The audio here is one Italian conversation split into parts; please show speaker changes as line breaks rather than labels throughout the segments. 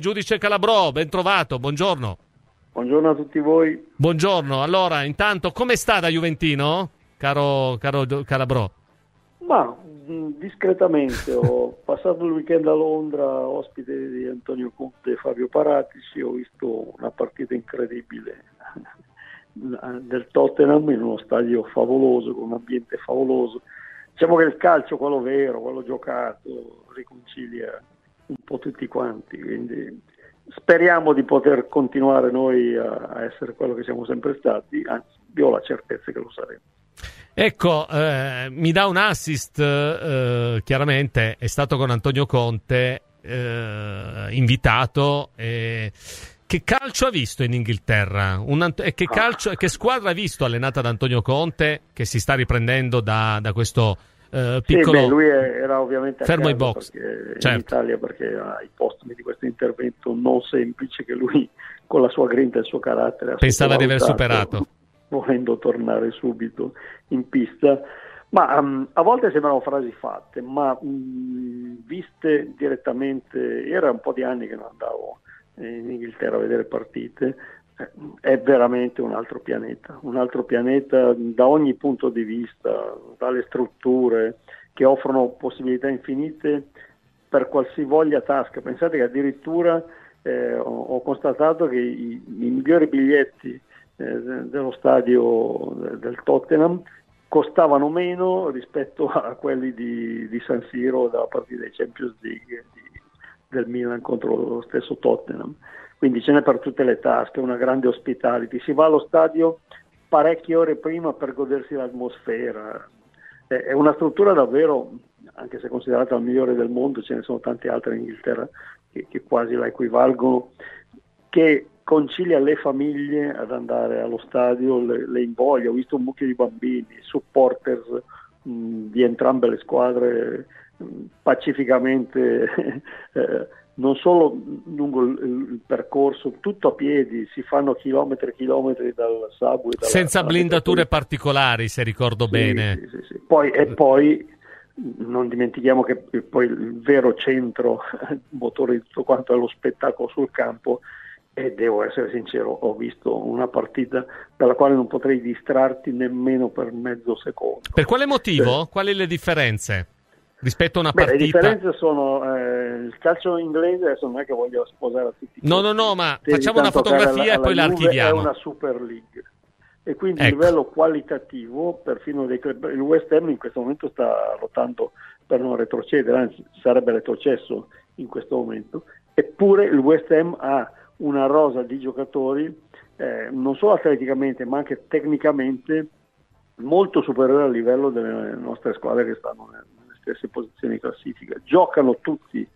Giudice Calabrò, ben trovato, buongiorno.
Buongiorno a tutti voi.
Buongiorno, allora intanto come sta da Juventino, caro, caro Calabrò?
Ma mm, discretamente, ho passato il weekend a Londra, ospite di Antonio Conte e Fabio Paratici, ho visto una partita incredibile del Tottenham in uno stadio favoloso, con un ambiente favoloso. Diciamo che il calcio, quello vero, quello giocato, riconcilia un po' tutti quanti, quindi speriamo di poter continuare noi a, essere quello che siamo sempre stati, anzi io ho la certezza che lo saremo.
Ecco, eh, mi dà un assist, eh, chiaramente è stato con Antonio Conte, eh, invitato. che calcio ha visto in Inghilterra? Un, che, ah. calcio, che, squadra ha visto allenata da Antonio Conte che si sta riprendendo da, da questo Uh, piccolo...
Sì, beh, lui era ovviamente
fermo i box
certo. in Italia perché ha i postumi di questo intervento non semplice che lui con la sua grinta e il suo carattere
pensava di aver superato
volendo tornare subito in pista ma um, a volte sembrano frasi fatte ma um, viste direttamente era un po' di anni che non andavo in Inghilterra a vedere partite è veramente un altro pianeta, un altro pianeta da ogni punto di vista, dalle strutture che offrono possibilità infinite per qualsivoglia tasca. Pensate che addirittura eh, ho, ho, constatato che i, i migliori biglietti eh, dello stadio del Tottenham costavano meno rispetto a quelli di, di San Siro dalla partita dei Champions League di, del Milan contro lo stesso Tottenham quindi ce n'è per tutte le tasche, una grande hospitality. Si va allo stadio parecchie ore prima per godersi l'atmosfera. È una struttura davvero, anche se considerata la migliore del mondo, ce ne sono tante altre in Inghilterra che, che quasi la equivalgono, che concilia le famiglie ad andare allo stadio, le, le invoglia. Ho visto un mucchio di bambini, supporters mh, di entrambe le squadre mh, pacificamente eh, non solo lungo il, il, percorso, tutto a piedi, si fanno chilometri e chilometri dal subway. Dalla,
Senza blindature particolari, se ricordo
sì,
bene.
Sì, sì, poi, e poi non dimentichiamo che poi il vero centro, motore di tutto quanto è lo spettacolo sul campo e devo essere sincero, ho visto una partita dalla quale non potrei distrarti nemmeno per mezzo secondo.
Per quale motivo? Eh. Quali le differenze? Rispetto a una
Beh,
partita.
Le differenze sono eh, il calcio inglese, adesso non è che voglio sposare a tutti.
No, no, no, ma facciamo una fotografia alla, e poi la archiviamo.
È una Super League e quindi ecco. a livello qualitativo, perfino dei club, il West Ham in questo momento sta lottando per non retrocedere, anzi sarebbe retrocesso in questo momento, eppure il West Ham ha una rosa di giocatori eh, non solo atleticamente ma anche tecnicamente molto superiore al livello delle nostre squadre che stanno nel, stesse posizioni di classifica. Giocano tutti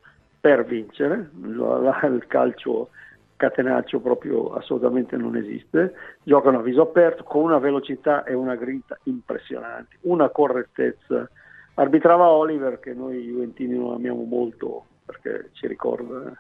per vincere, il calcio catenaccio proprio assolutamente non esiste, giocano a viso aperto con una velocità e una grinta impressionanti, una correttezza. Arbitrava Oliver che noi Juventini non amiamo molto perché ci ricorda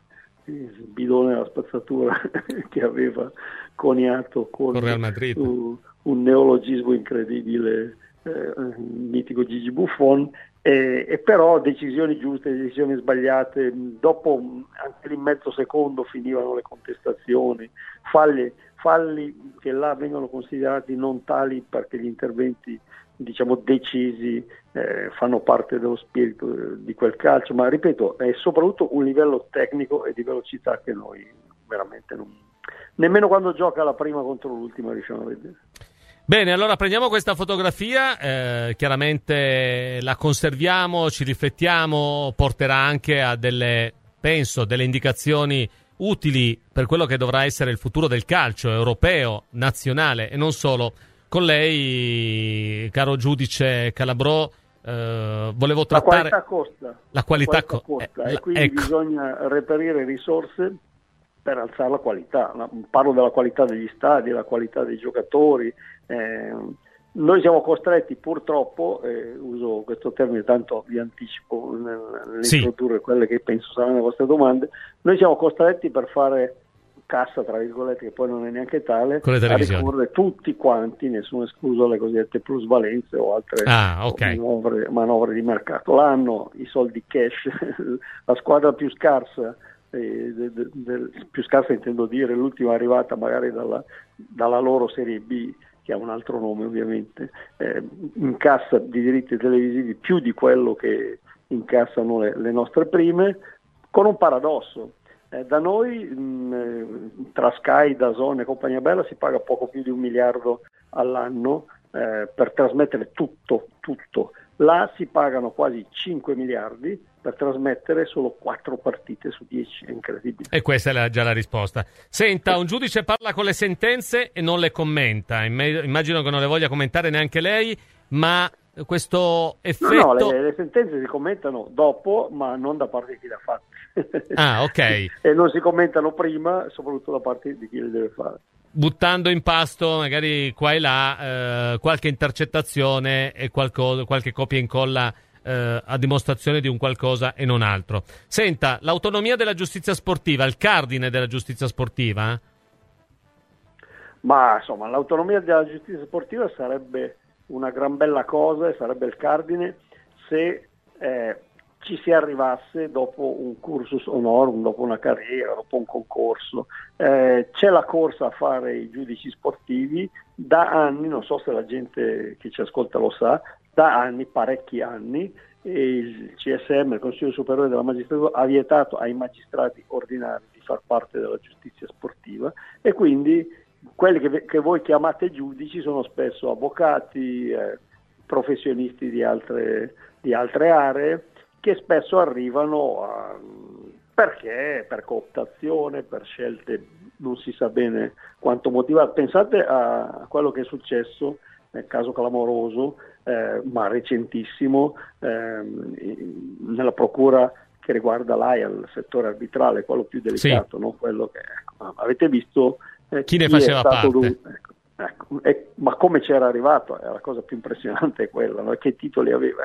il bidone della spazzatura che aveva coniato con,
con
un neologismo incredibile, eh, mitico Gigi Buffon e, e, però decisioni giuste, decisioni sbagliate, dopo anche lì mezzo secondo finivano le contestazioni, falli, falli che là vengono considerati non tali perché gli interventi diciamo decisi eh, fanno parte dello spirito di quel calcio, ma ripeto è soprattutto un livello tecnico e di velocità che noi veramente non, nemmeno quando gioca la prima contro l'ultima riusciamo a vedere.
Bene, allora prendiamo questa fotografia, eh, chiaramente la conserviamo, ci riflettiamo, porterà anche a delle, penso, delle indicazioni utili per quello che dovrà essere il futuro del calcio europeo, nazionale e non solo. Con lei, caro giudice Calabrò, eh, volevo trattare...
La qualità costa.
La qualità,
qualità costa eh, e quindi ecco. bisogna reperire risorse per alzare la qualità. Parlo della qualità degli stadi, della qualità dei giocatori. Eh, noi siamo costretti purtroppo, eh, uso questo termine tanto vi anticipo nell'introdurre sì. quelle che penso saranno le vostre domande, noi siamo costretti per fare cassa, tra virgolette, che poi non è neanche tale, a ricorrere tutti quanti, nessuno escluso le cosiddette plusvalenze o altre
ah, okay.
manovre, manovre, di mercato. L'anno, i soldi cash, la squadra più scarsa eh, de, de, de, più scarsa intendo dire l'ultima arrivata magari dalla, dalla, loro serie B che ha un altro nome ovviamente, eh, incassa di diritti televisivi più di quello che incassano le, le nostre prime, con un paradosso. Eh, da noi mh, tra Sky, Dazone e compagnia bella si paga poco più di un miliardo all'anno eh, per trasmettere tutto, tutto. Là si pagano quasi 5 miliardi per trasmettere solo 4 partite su 10, è incredibile.
E questa è la, già la risposta. Senta, un giudice parla con le sentenze e non le commenta, immagino che non le voglia commentare neanche lei, ma questo effetto...
No, no le, le, sentenze si commentano dopo, ma non da parte di chi le ha fatte.
Ah, ok.
e non si commentano prima, soprattutto da parte di chi le deve fare
buttando in pasto magari qua e là eh, qualche intercettazione e qualcosa, qualche copia e incolla eh, a dimostrazione di un qualcosa e non altro. Senta, l'autonomia della giustizia sportiva, il cardine della giustizia sportiva?
Ma insomma, l'autonomia della giustizia sportiva sarebbe una gran bella cosa e sarebbe il cardine se eh, ci si arrivasse dopo un cursus honorum, dopo una carriera, dopo un concorso. Eh, c'è la corsa a fare i giudici sportivi da anni, non so se la gente che ci ascolta lo sa, da anni, parecchi anni, il CSM, il Consiglio Superiore della Magistratura, ha vietato ai magistrati ordinari di far parte della giustizia sportiva e quindi quelli che, che voi chiamate giudici sono spesso avvocati, eh, professionisti di altre, di altre aree che spesso arrivano a, perché per cooptazione, per scelte non si sa bene quanto motivate. Pensate a quello che è successo nel caso clamoroso, eh, ma recentissimo, eh, nella procura che riguarda l'AIA, il settore arbitrale, quello più delicato, sì. no? quello che ecco, avete visto.
Eh, chi, chi ne faceva parte? Lui,
ecco, ecco, e, ma come c'era arrivato? È la cosa più impressionante è quella, no? che titoli aveva.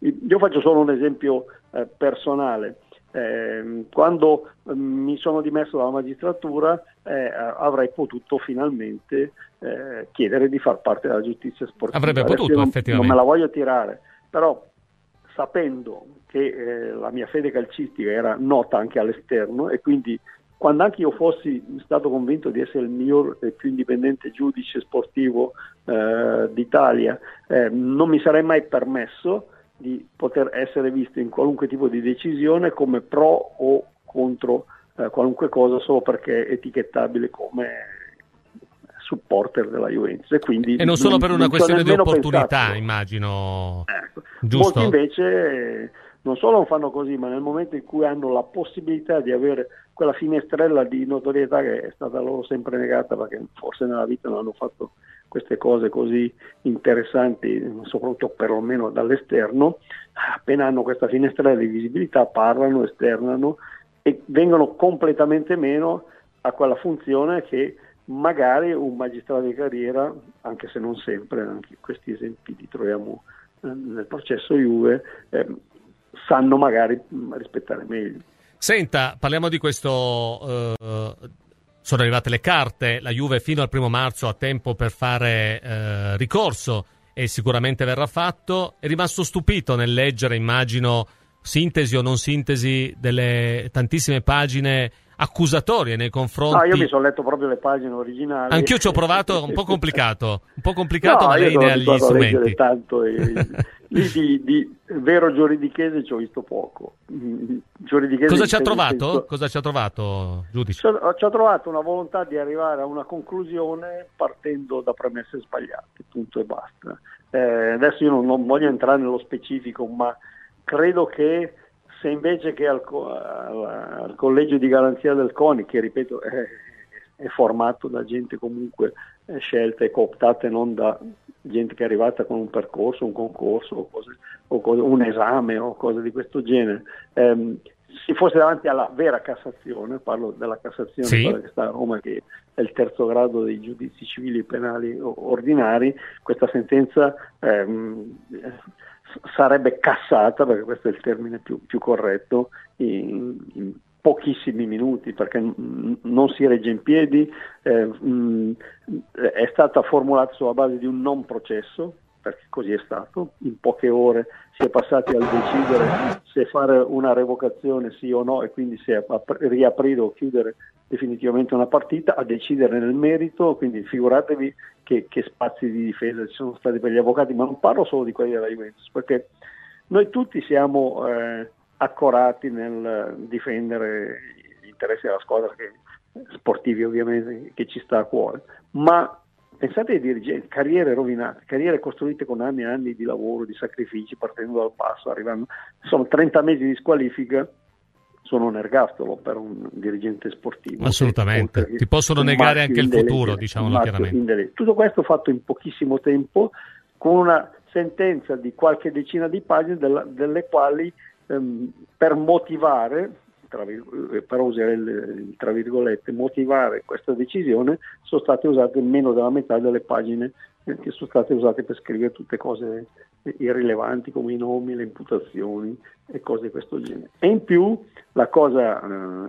Io faccio solo un esempio eh, personale. Eh, quando eh, mi sono dimesso dalla magistratura eh, avrei potuto finalmente eh, chiedere di far parte della giustizia sportiva.
Avrebbe potuto,
non,
effettivamente.
Non me la voglio tirare, però sapendo che eh, la mia fede calcistica era nota anche all'esterno e quindi quando anche io fossi stato convinto di essere il miglior e più indipendente giudice sportivo eh, d'Italia, eh, non mi sarei mai permesso di poter essere visto in qualunque tipo di decisione come pro o contro eh, qualunque cosa solo perché è etichettabile come supporter della Juventus
e, quindi e non solo non, per una questione di opportunità pensato. immagino
ecco. molti invece non solo non fanno così ma nel momento in cui hanno la possibilità di avere quella finestrella di notorietà che è stata loro sempre negata perché forse nella vita non hanno fatto queste cose così interessanti, soprattutto perlomeno dall'esterno, appena hanno questa finestrella di visibilità parlano, esternano e vengono completamente meno a quella funzione che magari un magistrato di carriera, anche se non sempre, anche questi esempi li troviamo eh, nel processo Juve, eh, sanno magari rispettare meglio.
Senta, parliamo di questo eh, sono arrivate le carte, la Juve fino al primo marzo ha tempo per fare eh, ricorso e sicuramente verrà fatto. È rimasto stupito nel leggere, immagino, sintesi o non sintesi delle tantissime pagine accusatorie nei confronti. No,
io mi sono letto proprio le pagine originali.
Anch'io ci ho provato, un po' complicato, un po' complicato, no, ma lei ne ha gli strumenti.
Tanto e, lì di, di, vero giuridichese ci ho visto poco.
Cosa ci ha trovato? Senso... Cosa ci ha trovato, giudice?
Ci ha trovato una volontà di arrivare a una conclusione partendo da premesse sbagliate, punto e basta. Eh, adesso io non, non voglio entrare nello specifico, ma credo che se invece che al, al, al, collegio di garanzia del CONI, che ripeto è, è formato da gente comunque eh, scelta e cooptata non da gente che è arrivata con un percorso, un concorso o, cose, o cose, un esame o cose di questo genere, ehm, si fosse davanti alla vera Cassazione, parlo della Cassazione sì. che sta a Roma che è il terzo grado dei giudizi civili e penali ordinari, questa sentenza ehm, sarebbe cassata, perché questo è il termine più, più corretto, in, in, pochissimi minuti perché non si regge in piedi, eh, è stata formulata sulla base di un non processo, perché così è stato, in poche ore si è passati al decidere se fare una revocazione sì o no e quindi se riaprire o chiudere definitivamente una partita, a decidere nel merito, quindi figuratevi che, che spazi di difesa ci sono stati per gli avvocati, ma non parlo solo di quelli della Juventus, perché noi tutti siamo eh, accorati nel difendere gli interessi della squadra che, sportivi ovviamente che ci sta a cuore, ma pensate ai dirigenti, carriere rovinate, carriere costruite con anni e anni di lavoro, di sacrifici, partendo dal passo, arrivando, insomma 30 mesi di squalifica sono un ergastolo per un dirigente sportivo.
Assolutamente, ti possono negare anche il futuro, diciamolo chiaramente.
Tutto questo fatto in pochissimo tempo con una sentenza di qualche decina di pagine della, delle quali ehm, per motivare eh, per usare il, tra virgolette, motivare questa decisione sono state usate meno della metà delle pagine eh, che sono state usate per scrivere tutte cose irrilevanti come i nomi, le imputazioni e cose di questo genere. E in più la cosa, eh,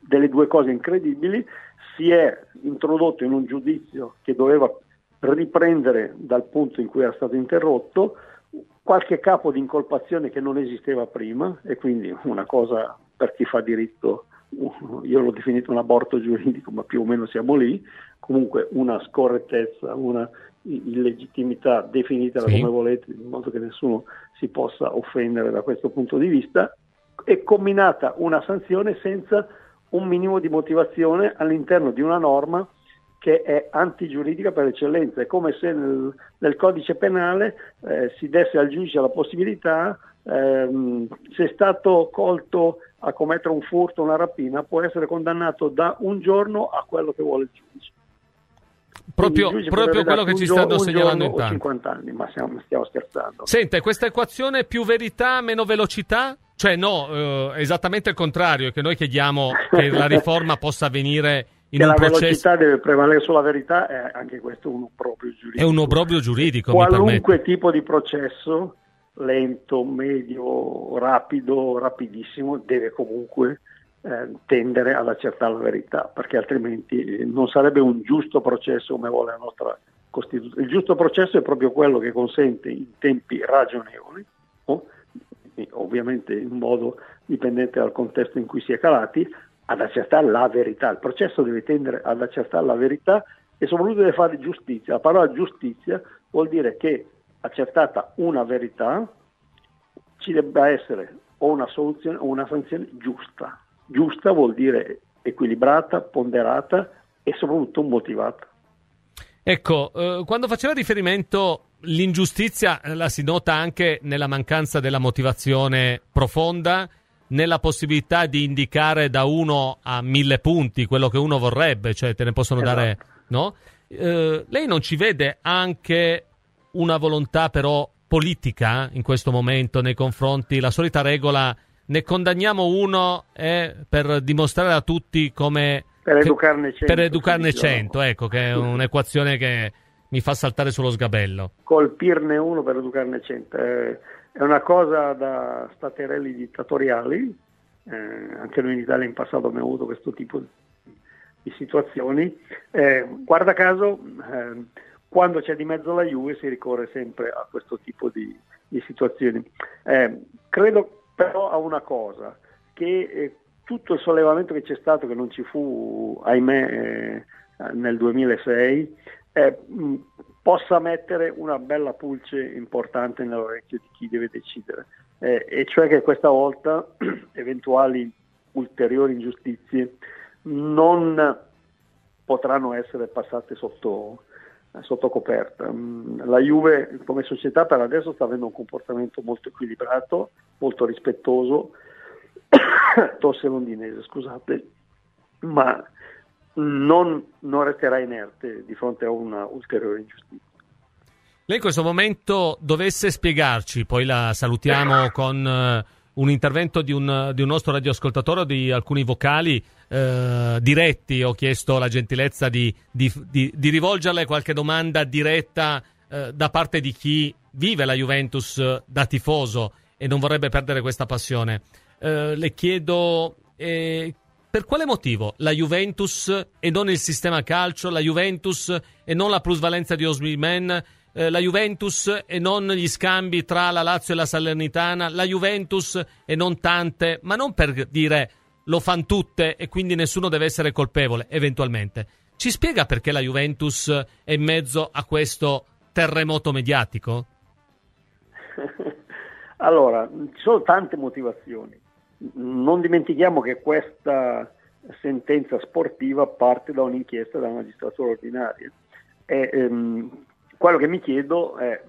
delle due cose incredibili, si è introdotto in un giudizio che doveva riprendere dal punto in cui era stato interrotto qualche capo di incolpazione che non esisteva prima e quindi una cosa per chi fa diritto, io l'ho definito un aborto giuridico, ma più o meno siamo lì, comunque una scorrettezza, una illegittimità definita sì. come volete, in modo che nessuno si possa offendere da questo punto di vista, è combinata una sanzione senza un minimo di motivazione all'interno di una norma che è antigiuridica per eccellenza. È come se nel, nel codice penale eh, si desse al giudice la possibilità, ehm, se è stato colto a commettere un furto, una rapina, può essere condannato da un giorno a quello che vuole il giudice.
Proprio, proprio quello che ci stanno segnalando in tanti.
50 anni, ma stiamo, stiamo scherzando.
Sente, questa equazione più verità, meno velocità? Cioè no, eh, esattamente il contrario, che noi chiediamo che la riforma possa avvenire in
la
processo...
velocità deve prevalere sulla verità, è anche questo un obbrobrio giuridico.
È un obbrobrio giuridico,
Qualunque tipo di processo lento, medio, rapido, rapidissimo, deve comunque eh, tendere ad accertare la verità, perché altrimenti non sarebbe un giusto processo come vuole la nostra Costituzione. Il giusto processo è proprio quello che consente in tempi ragionevoli, no? ovviamente in modo dipendente dal contesto in cui si è calati, ad accertare la verità. Il processo deve tendere ad accertare la verità e soprattutto deve fare giustizia. La parola giustizia vuol dire che accertata una verità, ci debba essere o una soluzione o una sanzione giusta. Giusta vuol dire equilibrata, ponderata e soprattutto motivata.
Ecco, eh, quando faceva riferimento l'ingiustizia eh, la si nota anche nella mancanza della motivazione profonda, nella possibilità di indicare da uno a mille punti quello che uno vorrebbe, cioè te ne possono esatto. dare, no? Eh, lei non ci vede anche una volontà però politica in questo momento nei confronti, la solita regola ne condanniamo uno eh, per dimostrare a tutti come...
Per educarne cento.
Per educarne cento, ecco, che è un'equazione che mi fa saltare sullo sgabello.
Colpirne uno per educarne cento. Eh, è una cosa da staterelli dittatoriali, eh, anche noi in Italia in passato abbiamo avuto questo tipo di situazioni. Eh, guarda caso, eh, quando c'è di mezzo la Juve si ricorre sempre a questo tipo di, di situazioni. Eh, credo però a una cosa, che eh, tutto il sollevamento che c'è stato, che non ci fu, ahimè, eh, nel 2006, eh, possa mettere una bella pulce importante nell'orecchio di chi deve decidere, eh, e cioè che questa volta eventuali ulteriori ingiustizie non potranno essere passate sotto, sotto coperta. Mm, la Juve come società per adesso sta avendo un comportamento molto equilibrato, molto rispettoso, tosse londinese, scusate, ma non, non resterà inerte di fronte a una ulteriore ingiustizia.
Lei in questo momento dovesse spiegarci, poi la salutiamo con uh, un intervento di un, di un, nostro radioascoltatore o di alcuni vocali uh, diretti. Ho chiesto la gentilezza di, di, di, di rivolgerle qualche domanda diretta uh, da parte di chi vive la Juventus da tifoso e non vorrebbe perdere questa passione. le chiedo eh, per quale motivo la Juventus e non il sistema calcio, la Juventus e non la plusvalenza di Osmimen eh, la Juventus e non gli scambi tra la Lazio e la Salernitana, la Juventus e non tante, ma non per dire lo fanno tutte e quindi nessuno deve essere colpevole, eventualmente. Ci spiega perché la Juventus è in mezzo a questo terremoto mediatico?
allora, ci sono tante motivazioni. Non dimentichiamo che questa sentenza sportiva parte da un'inchiesta della magistratura ordinaria. E, ehm, quello che mi chiedo è,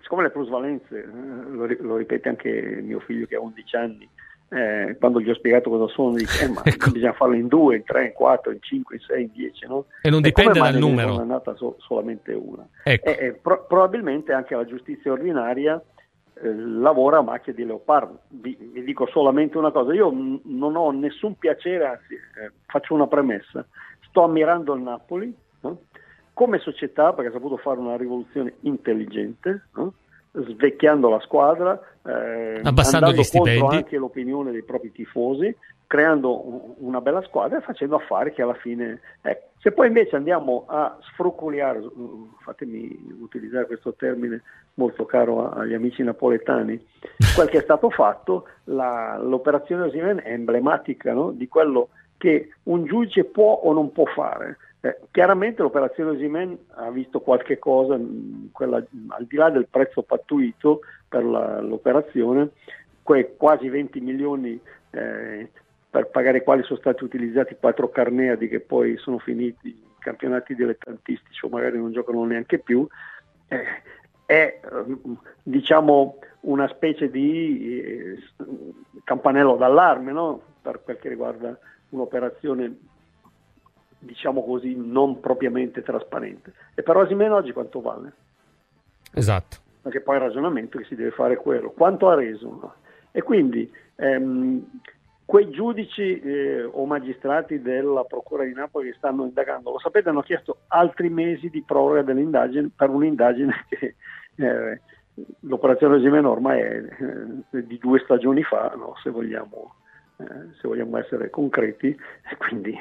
siccome le plusvalenze, eh, lo, lo, ripete anche mio figlio che ha 11 anni, eh, quando gli ho spiegato cosa sono, dice, eh, ma ecco. bisogna farlo in 2, in 3, in 4, in 5, in 6, in 10, no?
E non dipende dal numero.
Non è nata so- solamente una.
Ecco.
E, pro- probabilmente anche la giustizia ordinaria eh, lavora a macchia di leopardo. Vi, vi, dico solamente una cosa, io n- non ho nessun piacere, anzi eh, faccio una premessa, sto ammirando il Napoli no? come società perché ha saputo fare una rivoluzione intelligente, no? svecchiando la squadra,
eh, abbassando
gli
stipendi,
anche l'opinione dei propri tifosi, creando una bella squadra e facendo affari che alla fine... Eh, se poi invece andiamo a sfruculiare, fatemi utilizzare questo termine molto caro agli amici napoletani, quel che è stato fatto, la, l'operazione Osimen è emblematica no? di quello che un giudice può o non può fare. Eh, chiaramente l'operazione Osimen ha visto qualche cosa, quella, al di là del prezzo pattuito per la, l'operazione, quei quasi 20 milioni eh, per pagare i quali sono stati utilizzati quattro carneadi che poi sono finiti in campionati dilettantistici o magari non giocano neanche più, eh, è diciamo una specie di eh, campanello d'allarme no? per quel che riguarda un'operazione diciamo così non propriamente trasparente. E per Osimeno oggi quanto vale?
Esatto.
Perché poi il ragionamento che si deve fare è quello, quanto ha reso? No? E quindi ehm, quei giudici eh, o magistrati della Procura di Napoli che stanno indagando, lo sapete, hanno chiesto altri mesi di proroga dell'indagine per un'indagine che eh, l'operazione Osimeno ormai è eh, di due stagioni fa, no? se, vogliamo, eh, se, vogliamo, essere concreti, e quindi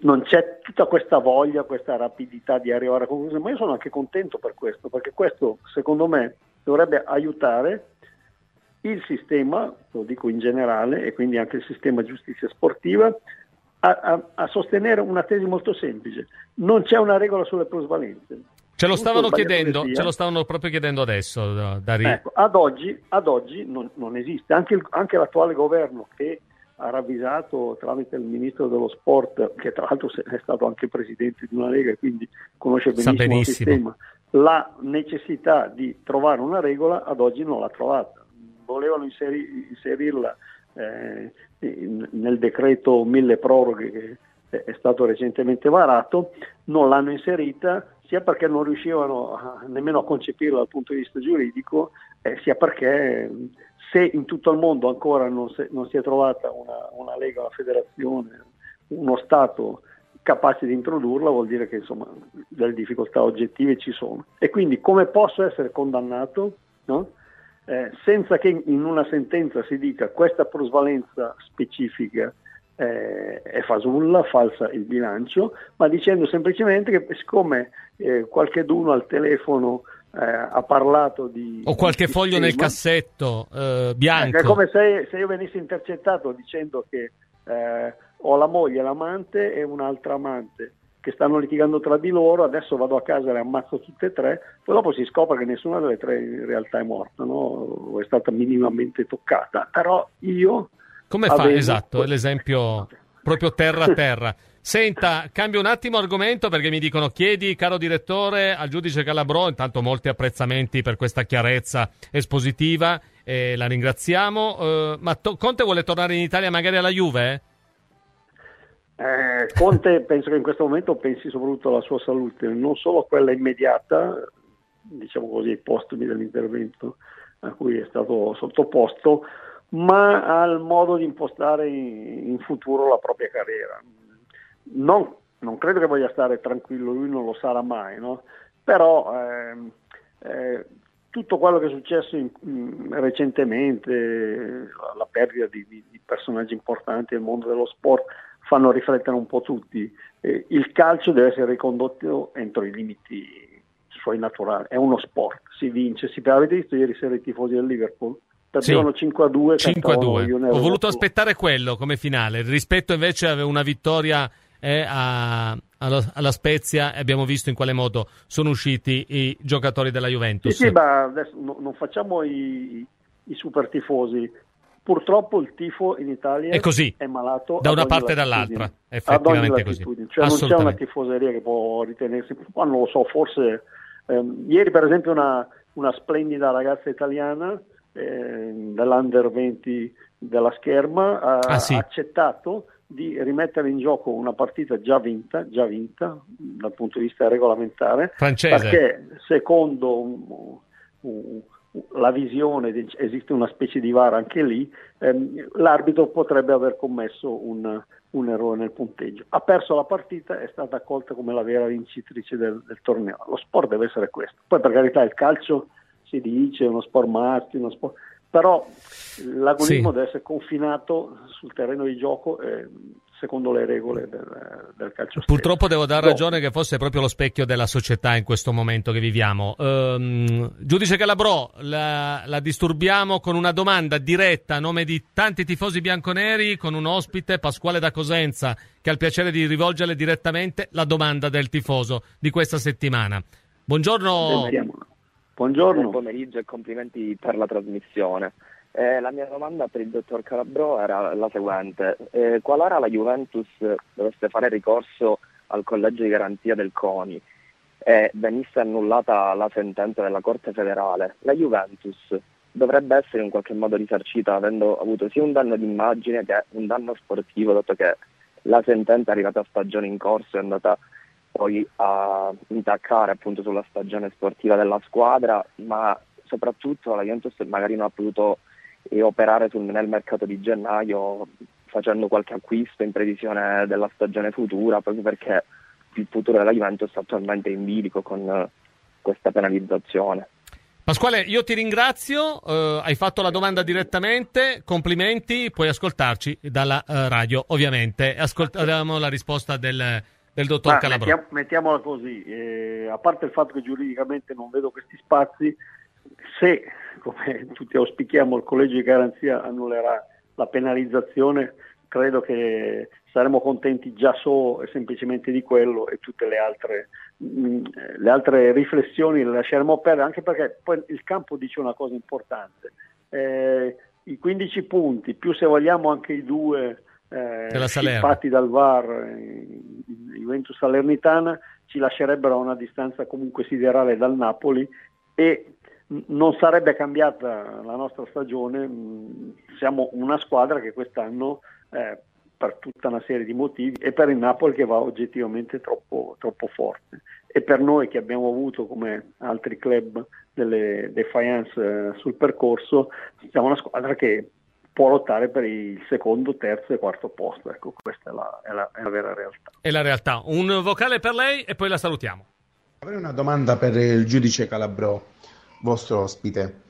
non c'è tutta questa voglia, questa rapidità di arrivare a conclusione, ma io sono anche contento per questo, perché questo secondo me dovrebbe aiutare il sistema, lo dico in generale, e quindi anche il sistema giustizia sportiva, a, a, a, sostenere una tesi molto semplice. Non c'è una regola sulle plusvalenze.
Ce lo stavano chiedendo, ce lo stavano proprio chiedendo adesso, Dario.
Ecco, ad oggi, ad oggi non, non, esiste. Anche, il, anche, l'attuale governo che ha ravvisato tramite il ministro dello sport, che tra l'altro è stato anche presidente di una lega e quindi conosce benissimo, benissimo. il sistema, la necessità di trovare una regola ad oggi non l'ha trovata volevano inseri- inserirla eh, nel decreto mille proroghe che è stato recentemente varato, non l'hanno inserita sia perché non riuscivano nemmeno a concepirla dal punto di vista giuridico, eh, sia perché se in tutto il mondo ancora non, se, non si è trovata una, una, lega, una federazione, uno Stato capace di introdurla, vuol dire che insomma delle difficoltà oggettive ci sono. E quindi come posso essere condannato? No? Eh, senza che in una sentenza si dica questa plusvalenza specifica eh, è fasulla, falsa il bilancio, ma dicendo semplicemente che siccome eh, qualcheduno al telefono eh, ha parlato di...
O qualche foglio sistema, nel cassetto eh, bianco.
È come se, se, io venissi intercettato dicendo che eh, ho la moglie, l'amante e un'altra amante che stanno litigando tra di loro, adesso vado a casa e le ammazzo tutte e tre, poi dopo si scopre che nessuna delle tre in realtà è morta, no? o è stata minimamente toccata, però io...
Come fa? Esatto, è l'esempio proprio terra a terra. Senta, cambio un attimo argomento perché mi dicono chiedi, caro direttore, al giudice Calabro, intanto molti apprezzamenti per questa chiarezza espositiva, eh, la ringraziamo, eh, ma to- Conte vuole tornare in Italia magari alla Juve?
Eh, Conte penso che in questo momento pensi soprattutto alla sua salute, non solo a quella immediata, diciamo così, ai postumi dell'intervento a cui è stato sottoposto, ma al modo di impostare in, in futuro la propria carriera. Non, non, credo che voglia stare tranquillo, lui non lo sarà mai, no? però eh, eh, tutto quello che è successo in, recentemente, la perdita di, di, di personaggi importanti nel mondo dello sport, fanno riflettere un po' tutti. Eh, il calcio deve essere ricondotto entro i limiti suoi naturali, è uno sport, si vince, si avete visto ieri sera i tifosi del Liverpool?
Perdevano sì. 5 a 2. 5 a 2. Ho voluto aspettare quello come finale, rispetto invece a una vittoria eh, a, alla, alla, Spezia abbiamo visto in quale modo sono usciti i giocatori della Juventus.
Sì, sì ma adesso no, non facciamo i, i super tifosi, purtroppo il tifo in Italia
è, così,
è malato
da una parte e dall'altra, effettivamente così.
Cioè non c'è una tifoseria che può ritenersi, ma non lo so, forse ehm, ieri per esempio una, una, splendida ragazza italiana eh, dell'Under 20 della scherma ha, ah, sì. accettato di rimettere in gioco una partita già vinta, già vinta dal punto di vista regolamentare,
Francese.
perché secondo un, un, la visione, esiste una specie di VAR anche lì, ehm, l'arbitro potrebbe aver commesso un, un, errore nel punteggio. Ha perso la partita, è stata accolta come la vera vincitrice del, del, torneo. Lo sport deve essere questo. Poi per carità il calcio si dice, è uno sport maschio, uno sport... però l'agonismo sì. deve essere confinato sul terreno di gioco. Eh, secondo le regole del, del calcio.
Purtroppo devo dar ragione che fosse proprio lo specchio della società in questo momento che viviamo. Um, giudice Calabrò, la, la, disturbiamo con una domanda diretta a nome di tanti tifosi bianconeri, con un ospite, Pasquale da Cosenza, che ha il piacere di rivolgerle direttamente la domanda del tifoso di questa settimana. Buongiorno.
Buongiorno. Buon pomeriggio e complimenti per la trasmissione. Eh, la mia domanda per il dottor Calabro era la seguente. Eh, qualora la Juventus dovesse fare ricorso al collegio di garanzia del CONI e venisse annullata la sentenza della Corte federale, la Juventus dovrebbe essere in qualche modo risarcita avendo avuto sia un danno d'immagine che un danno sportivo, dato che la sentenza è arrivata a stagione in corso e è andata poi a intaccare appunto sulla stagione sportiva della squadra, ma soprattutto la Juventus magari non ha potuto e operare sul, nel mercato di gennaio facendo qualche acquisto in previsione della stagione futura, proprio perché il futuro della Juventus è attualmente in bilico con eh, questa penalizzazione.
Pasquale, io ti ringrazio, uh, hai fatto la domanda direttamente, complimenti, puoi ascoltarci dalla uh, radio ovviamente. Ascoltiamo la risposta del, del dottor Calabro.
Mettiam, mettiamola così, eh, a parte il fatto che giuridicamente non vedo questi spazi, se come tutti auspichiamo, il collegio di garanzia annullerà la penalizzazione, credo che saremo contenti già solo e semplicemente di quello e tutte le altre, mh, mm, le altre riflessioni le lasceremo perdere, anche perché poi il campo dice una cosa importante. Eh, I 15 punti, più se vogliamo anche i due eh, fatti dal VAR, eh, Juventus Salernitana, ci lascerebbero a una distanza comunque siderale dal Napoli e non sarebbe cambiata la nostra stagione, mm, siamo una squadra che quest'anno eh, per tutta una serie di motivi e per il Napoli che va oggettivamente troppo, troppo forte e per noi che abbiamo avuto come altri club delle defiance eh, sul percorso siamo una squadra che può lottare per il secondo, terzo e quarto posto. Ecco, questa è la, è la, è la vera realtà.
È la realtà. Un vocale per lei e poi la salutiamo.
Avrei una domanda per il giudice Calabro vostro ospite.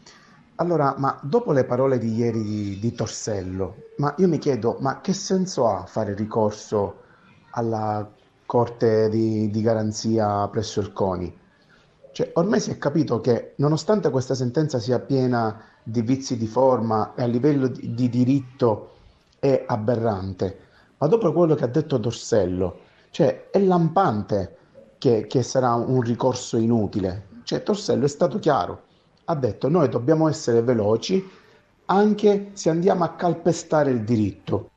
Allora, ma dopo le parole di ieri di, di Torsello, ma io mi chiedo, ma che senso ha fare ricorso alla Corte di, di garanzia presso il CONI? Cioè, ormai si è capito che nonostante questa sentenza sia piena di vizi di forma e a livello di, di diritto è aberrante, ma dopo quello che ha detto Torsello, cioè è lampante che, che sarà un ricorso inutile. Cioè, Torsello è stato chiaro, ha detto noi dobbiamo essere veloci anche se andiamo a calpestare il diritto.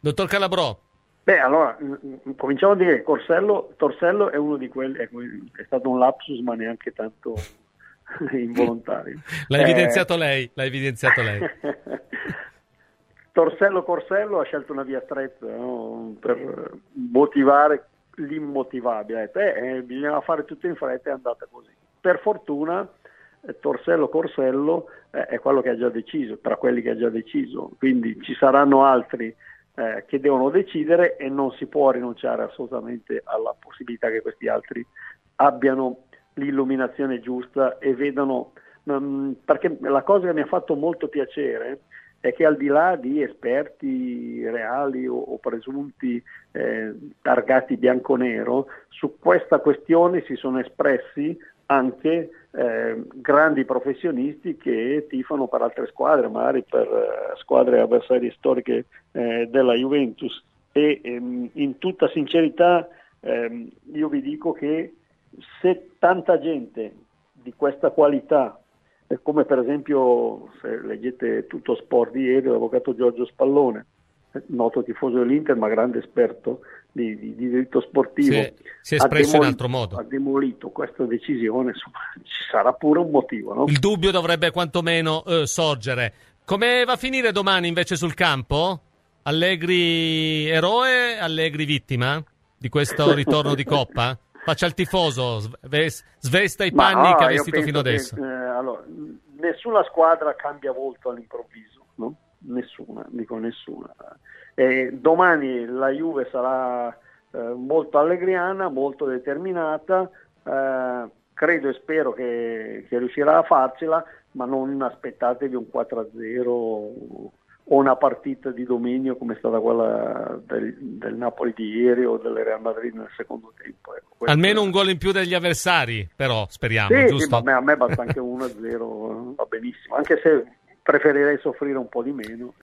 Dottor Calabrò.
Beh, allora, mm, mm, cominciamo a dire che Corsello, Torsello è uno di quelli, è, è stato un lapsus ma neanche tanto involontario.
L'ha evidenziato eh... lei, l'ha evidenziato lei.
Torsello Corsello ha scelto una via stretta no? per motivare l'immotivabile. Eh, eh, bisognava fare tutto in fretta e è andata così. Per fortuna eh, Torsello Corsello eh, è quello che ha già deciso, tra quelli che ha già deciso, quindi ci saranno altri eh, che devono decidere e non si può rinunciare assolutamente alla possibilità che questi altri abbiano l'illuminazione giusta e vedano, um, perché la cosa che mi ha fatto molto piacere è che al di là di esperti reali o, o presunti eh, targati bianco-nero, su questa questione si sono espressi anche eh, grandi professionisti che tifano per altre squadre, magari per eh, squadre avversarie storiche eh, della Juventus. E ehm, in tutta sincerità ehm, io vi dico che se tanta gente di questa qualità come per esempio se leggete tutto sport di ieri l'avvocato Giorgio Spallone, noto tifoso dell'Inter ma grande esperto di, di, di diritto sportivo,
si è, si è espresso demolito, in altro modo.
Ha demolito questa decisione, insomma ci sarà pure un motivo. No?
Il dubbio dovrebbe quantomeno eh, sorgere. Come va a finire domani invece sul campo? Allegri eroe, Allegri vittima di questo ritorno di Coppa? Faccia il tifoso, svesta i panni
no,
che ha vestito fino adesso.
Che, eh, allora, nessuna squadra cambia molto all'improvviso, no? Nessuna, dico nessuna. E domani la Juve sarà eh, molto allegriana, molto determinata, eh, credo e spero che, che, riuscirà a farcela, ma non aspettatevi un 4-0 o una partita di dominio come è stata quella del, del Napoli di ieri o del Real Madrid nel secondo tempo. Ecco,
Almeno un gol in più degli avversari, però speriamo.
Sì,
giusto?
sì a, me, a me basta anche 1-0, va benissimo, anche se preferirei soffrire un po' di meno.